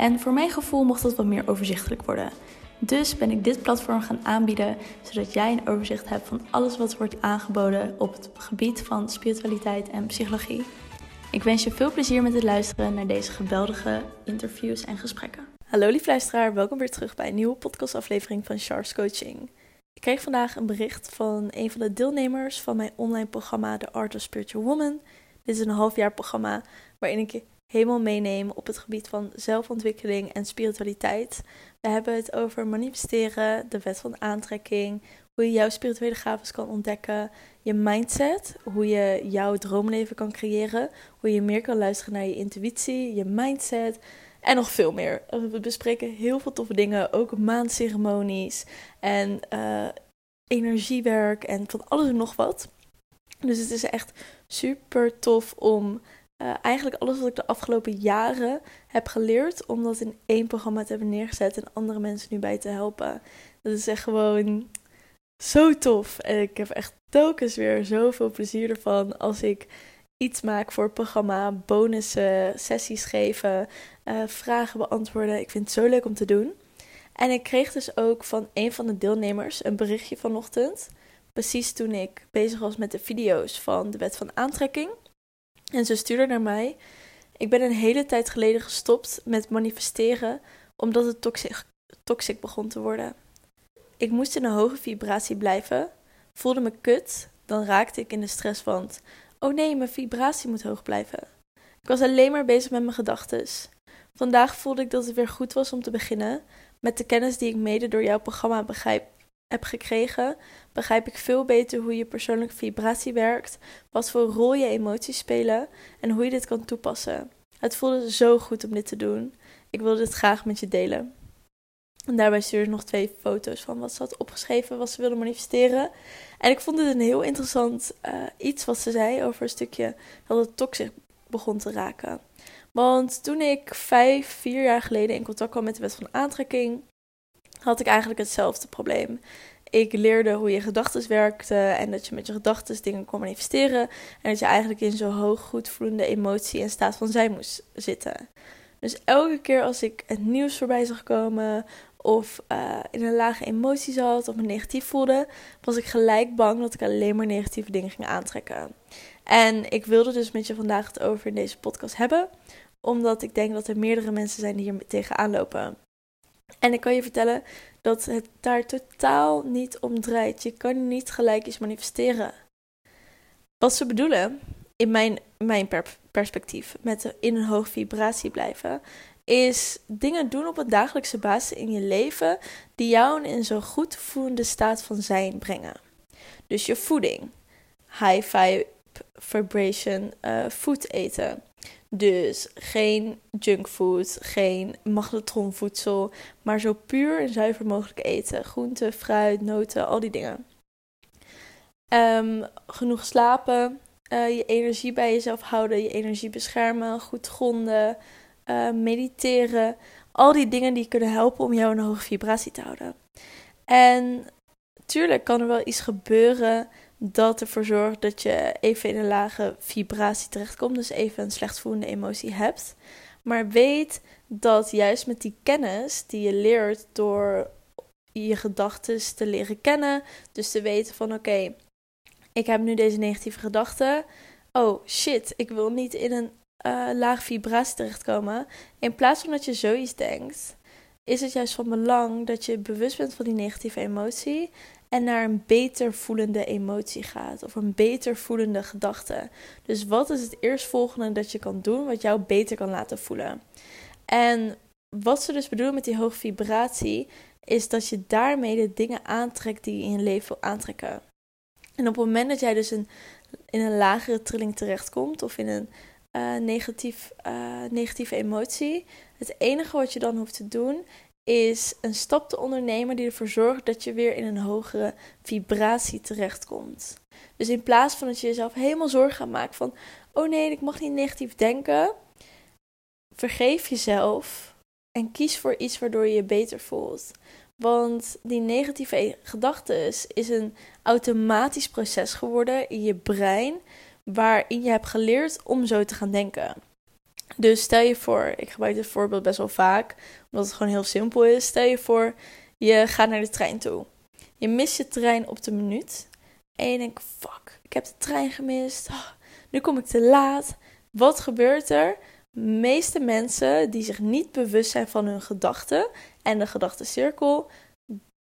En voor mijn gevoel mocht dat wat meer overzichtelijk worden. Dus ben ik dit platform gaan aanbieden, zodat jij een overzicht hebt van alles wat wordt aangeboden op het gebied van spiritualiteit en psychologie. Ik wens je veel plezier met het luisteren naar deze geweldige interviews en gesprekken. Hallo lief luisteraar, welkom weer terug bij een nieuwe podcastaflevering van Sharps Coaching. Ik kreeg vandaag een bericht van een van de deelnemers van mijn online programma The Art of Spiritual Woman. Dit is een halfjaar programma waarin ik helemaal meenemen op het gebied van zelfontwikkeling en spiritualiteit. We hebben het over manifesteren, de wet van aantrekking, hoe je jouw spirituele gaven kan ontdekken, je mindset, hoe je jouw droomleven kan creëren, hoe je meer kan luisteren naar je intuïtie, je mindset en nog veel meer. We bespreken heel veel toffe dingen, ook maandceremonies en uh, energiewerk en van alles en nog wat. Dus het is echt super tof om uh, eigenlijk alles wat ik de afgelopen jaren heb geleerd, om dat in één programma te hebben neergezet en andere mensen nu bij te helpen. Dat is echt gewoon zo tof. En ik heb echt telkens weer zoveel plezier ervan als ik iets maak voor het programma, bonussen, sessies geven, uh, vragen beantwoorden. Ik vind het zo leuk om te doen. En ik kreeg dus ook van een van de deelnemers een berichtje vanochtend. Precies toen ik bezig was met de video's van de wet van aantrekking. En ze stuurde naar mij: Ik ben een hele tijd geleden gestopt met manifesteren omdat het toxic, toxic begon te worden. Ik moest in een hoge vibratie blijven, voelde me kut, dan raakte ik in de stress van: Oh nee, mijn vibratie moet hoog blijven. Ik was alleen maar bezig met mijn gedachten. Vandaag voelde ik dat het weer goed was om te beginnen. Met de kennis die ik mede door jouw programma begrijp, heb gekregen, begrijp ik veel beter hoe je persoonlijke vibratie werkt, wat voor rol je emoties spelen en hoe je dit kan toepassen. Het voelde zo goed om dit te doen. Ik wilde dit graag met je delen. En daarbij stuurde ze nog twee foto's van wat ze had opgeschreven, wat ze wilde manifesteren. En ik vond het een heel interessant uh, iets wat ze zei over een stukje dat het toxisch begon te raken. Want toen ik vijf, vier jaar geleden in contact kwam met de wet van aantrekking, had ik eigenlijk hetzelfde probleem. Ik leerde hoe je gedachten werkten en dat je met je gedachten dingen kon manifesteren. En dat je eigenlijk in zo'n hoog goedvoelende emotie en staat van zijn moest zitten. Dus elke keer als ik het nieuws voorbij zag komen of uh, in een lage emotie zat of me negatief voelde, was ik gelijk bang dat ik alleen maar negatieve dingen ging aantrekken. En ik wilde dus met je vandaag het over in deze podcast hebben, omdat ik denk dat er meerdere mensen zijn die hier tegenaan lopen. En ik kan je vertellen dat het daar totaal niet om draait. Je kan niet gelijk iets manifesteren. Wat ze bedoelen, in mijn, mijn perspectief, met in een hoge vibratie blijven, is dingen doen op een dagelijkse basis in je leven die jou in zo'n goed voelende staat van zijn brengen. Dus je voeding, high vibe, vibration, uh, food eten. Dus geen junkfood, geen magnetronvoedsel, maar zo puur en zuiver mogelijk eten. Groenten, fruit, noten, al die dingen. Um, genoeg slapen, uh, je energie bij jezelf houden, je energie beschermen, goed gronden, uh, mediteren. Al die dingen die kunnen helpen om jou een hoge vibratie te houden. En tuurlijk kan er wel iets gebeuren dat ervoor zorgt dat je even in een lage vibratie terechtkomt. Dus even een slecht voelende emotie hebt. Maar weet dat juist met die kennis die je leert door je gedachten te leren kennen. Dus te weten van oké, ik heb nu deze negatieve gedachten. Oh shit, ik wil niet in een uh, laag vibratie terechtkomen. In plaats van dat je zoiets denkt, is het juist van belang dat je bewust bent van die negatieve emotie en naar een beter voelende emotie gaat of een beter voelende gedachte. Dus wat is het eerstvolgende dat je kan doen wat jou beter kan laten voelen? En wat ze dus bedoelen met die hoge vibratie is dat je daarmee de dingen aantrekt die je in je leven wil aantrekken. En op het moment dat jij dus een, in een lagere trilling terechtkomt of in een uh, negatief, uh, negatieve emotie, het enige wat je dan hoeft te doen is een stap te ondernemen die ervoor zorgt dat je weer in een hogere vibratie terechtkomt. Dus in plaats van dat je jezelf helemaal zorgen gaat maken van, oh nee, ik mag niet negatief denken, vergeef jezelf en kies voor iets waardoor je je beter voelt. Want die negatieve gedachten is een automatisch proces geworden in je brein, waarin je hebt geleerd om zo te gaan denken. Dus stel je voor, ik gebruik dit voorbeeld best wel vaak, omdat het gewoon heel simpel is. Stel je voor, je gaat naar de trein toe. Je mist je trein op de minuut. En je denkt, fuck, ik heb de trein gemist. Oh, nu kom ik te laat. Wat gebeurt er? De meeste mensen die zich niet bewust zijn van hun gedachten en de gedachtencirkel,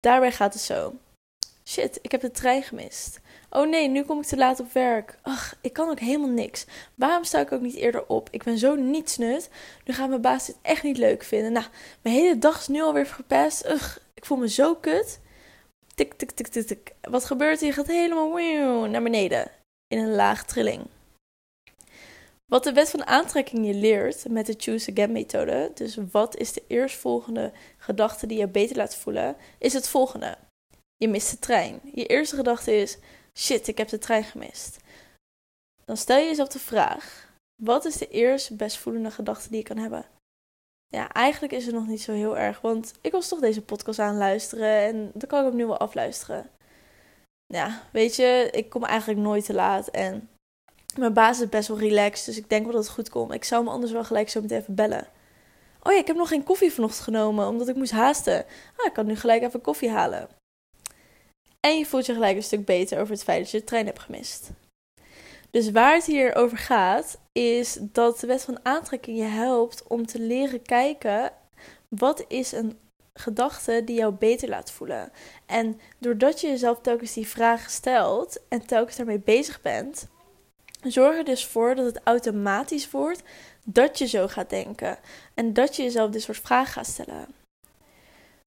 daarbij gaat het zo. Shit, ik heb de trein gemist. Oh nee, nu kom ik te laat op werk. Ach, ik kan ook helemaal niks. Waarom sta ik ook niet eerder op? Ik ben zo nietsnut. Nu gaat mijn baas dit echt niet leuk vinden. Nou, mijn hele dag is nu alweer verpest. Ugh, ik voel me zo kut. Tik, tik, tik, tik, tik. Wat gebeurt er? Je gaat helemaal naar beneden. In een laag trilling. Wat de wet van aantrekking je leert met de Choose Again methode, dus wat is de eerstvolgende gedachte die je beter laat voelen, is het volgende. Je mist de trein. Je eerste gedachte is, shit, ik heb de trein gemist. Dan stel je jezelf de vraag: wat is de eerste best voelende gedachte die je kan hebben? Ja, eigenlijk is het nog niet zo heel erg, want ik was toch deze podcast aan luisteren en dan kan ik nu wel afluisteren. Ja, weet je, ik kom eigenlijk nooit te laat en mijn baas is best wel relaxed, dus ik denk wel dat het goed komt. Ik zou me anders wel gelijk zo meteen even bellen. Oh ja, ik heb nog geen koffie vanochtend genomen, omdat ik moest haasten. Ah, ik kan nu gelijk even koffie halen. En je voelt je gelijk een stuk beter over het feit dat je de trein hebt gemist. Dus waar het hier over gaat, is dat de wet van aantrekking je helpt om te leren kijken wat is een gedachte die jou beter laat voelen. En doordat je jezelf telkens die vraag stelt en telkens daarmee bezig bent, zorg er dus voor dat het automatisch wordt dat je zo gaat denken en dat je jezelf dit soort vragen gaat stellen.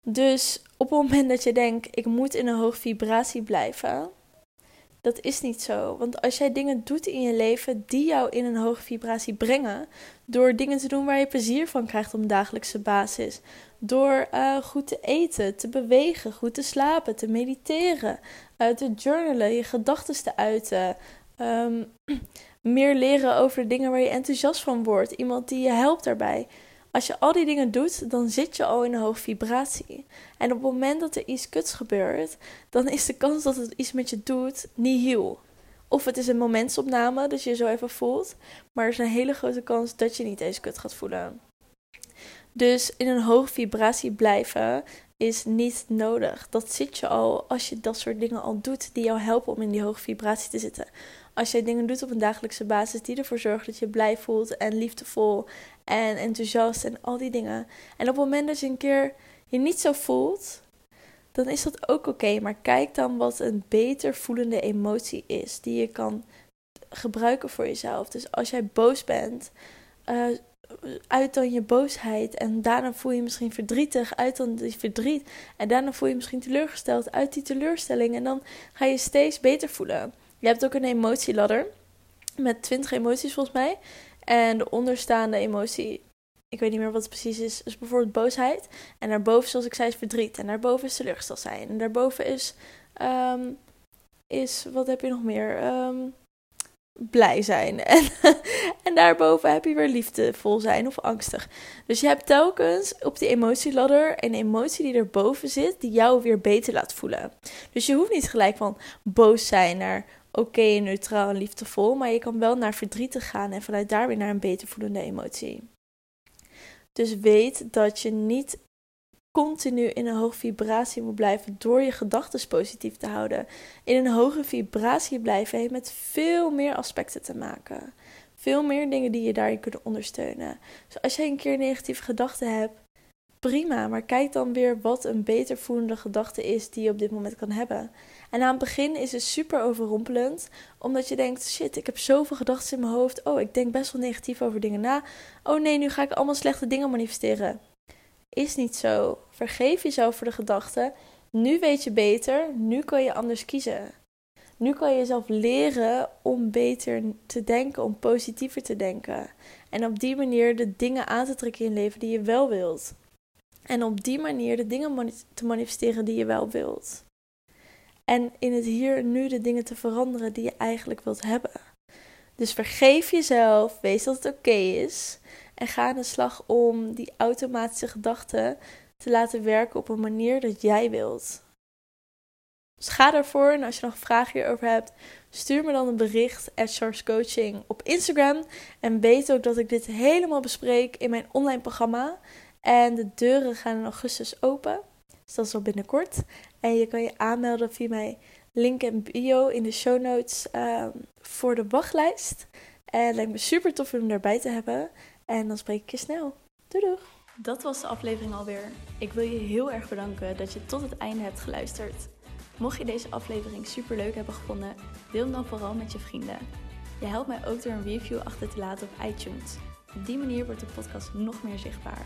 Dus op het moment dat je denkt, ik moet in een hoge vibratie blijven, dat is niet zo. Want als jij dingen doet in je leven die jou in een hoge vibratie brengen, door dingen te doen waar je plezier van krijgt op dagelijkse basis, door uh, goed te eten, te bewegen, goed te slapen, te mediteren, uh, te journalen, je gedachten te uiten, um, meer leren over de dingen waar je enthousiast van wordt, iemand die je helpt daarbij. Als je al die dingen doet, dan zit je al in een hoge vibratie. En op het moment dat er iets kuts gebeurt, dan is de kans dat het iets met je doet niet heel. Of het is een momentsopname, dus je zo even voelt. Maar er is een hele grote kans dat je niet eens kut gaat voelen. Dus in een hoge vibratie blijven is niet nodig. Dat zit je al als je dat soort dingen al doet die jou helpen om in die hoge vibratie te zitten. Als jij dingen doet op een dagelijkse basis die ervoor zorgen dat je blij voelt en liefdevol en enthousiast en al die dingen. En op het moment dat je een keer je niet zo voelt, dan is dat ook oké. maar kijk dan wat een beter voelende emotie is die je kan gebruiken voor jezelf. Dus als jij boos bent, uh, uit dan je boosheid en daarna voel je, je misschien verdrietig, uit dan die verdriet en daarna voel je, je misschien teleurgesteld uit die teleurstelling en dan ga je steeds beter voelen. Je hebt ook een emotieladder met 20 emoties volgens mij. En de onderstaande emotie, ik weet niet meer wat het precies is, is bijvoorbeeld boosheid. En daarboven, zoals ik zei, is verdriet. En daarboven is teleurgesteld zijn. En daarboven is, um, is wat heb je nog meer? Um, blij zijn. En, en daarboven heb je weer liefdevol zijn of angstig. Dus je hebt telkens op die emotieladder een emotie die erboven zit, die jou weer beter laat voelen. Dus je hoeft niet gelijk van boos zijn naar oké, neutraal en liefdevol, maar je kan wel naar verdrietig gaan en vanuit daar weer naar een beter voelende emotie. Dus weet dat je niet continu in een hoge vibratie moet blijven door je gedachten positief te houden. In een hoge vibratie blijven heeft met veel meer aspecten te maken. Veel meer dingen die je daarin kunnen ondersteunen. Dus als jij een keer negatieve gedachten hebt, prima, maar kijk dan weer wat een beter voelende gedachte is die je op dit moment kan hebben. En aan het begin is het super overrompelend, omdat je denkt: shit, ik heb zoveel gedachten in mijn hoofd. Oh, ik denk best wel negatief over dingen na. Oh nee, nu ga ik allemaal slechte dingen manifesteren. Is niet zo. Vergeef jezelf voor de gedachten. Nu weet je beter, nu kan je anders kiezen. Nu kan je jezelf leren om beter te denken, om positiever te denken. En op die manier de dingen aan te trekken in je leven die je wel wilt. En op die manier de dingen te manifesteren die je wel wilt. En in het hier en nu de dingen te veranderen die je eigenlijk wilt hebben. Dus vergeef jezelf, wees dat het oké is. En ga aan de slag om die automatische gedachten te laten werken op een manier dat jij wilt. Dus ga ervoor en als je nog vragen hierover hebt, stuur me dan een bericht at Coaching op Instagram. En weet ook dat ik dit helemaal bespreek in mijn online programma. En de deuren gaan in augustus open. Dus dat is al binnenkort. En je kan je aanmelden via mijn link en bio in de show notes ehm, voor de wachtlijst. En het lijkt me super tof om erbij te hebben. En dan spreek ik je snel. Doei doeg! Dat was de aflevering alweer. Ik wil je heel erg bedanken dat je tot het einde hebt geluisterd. Mocht je deze aflevering super leuk hebben gevonden, deel hem dan vooral met je vrienden. Je helpt mij ook door een review achter te laten op iTunes. Op die manier wordt de podcast nog meer zichtbaar.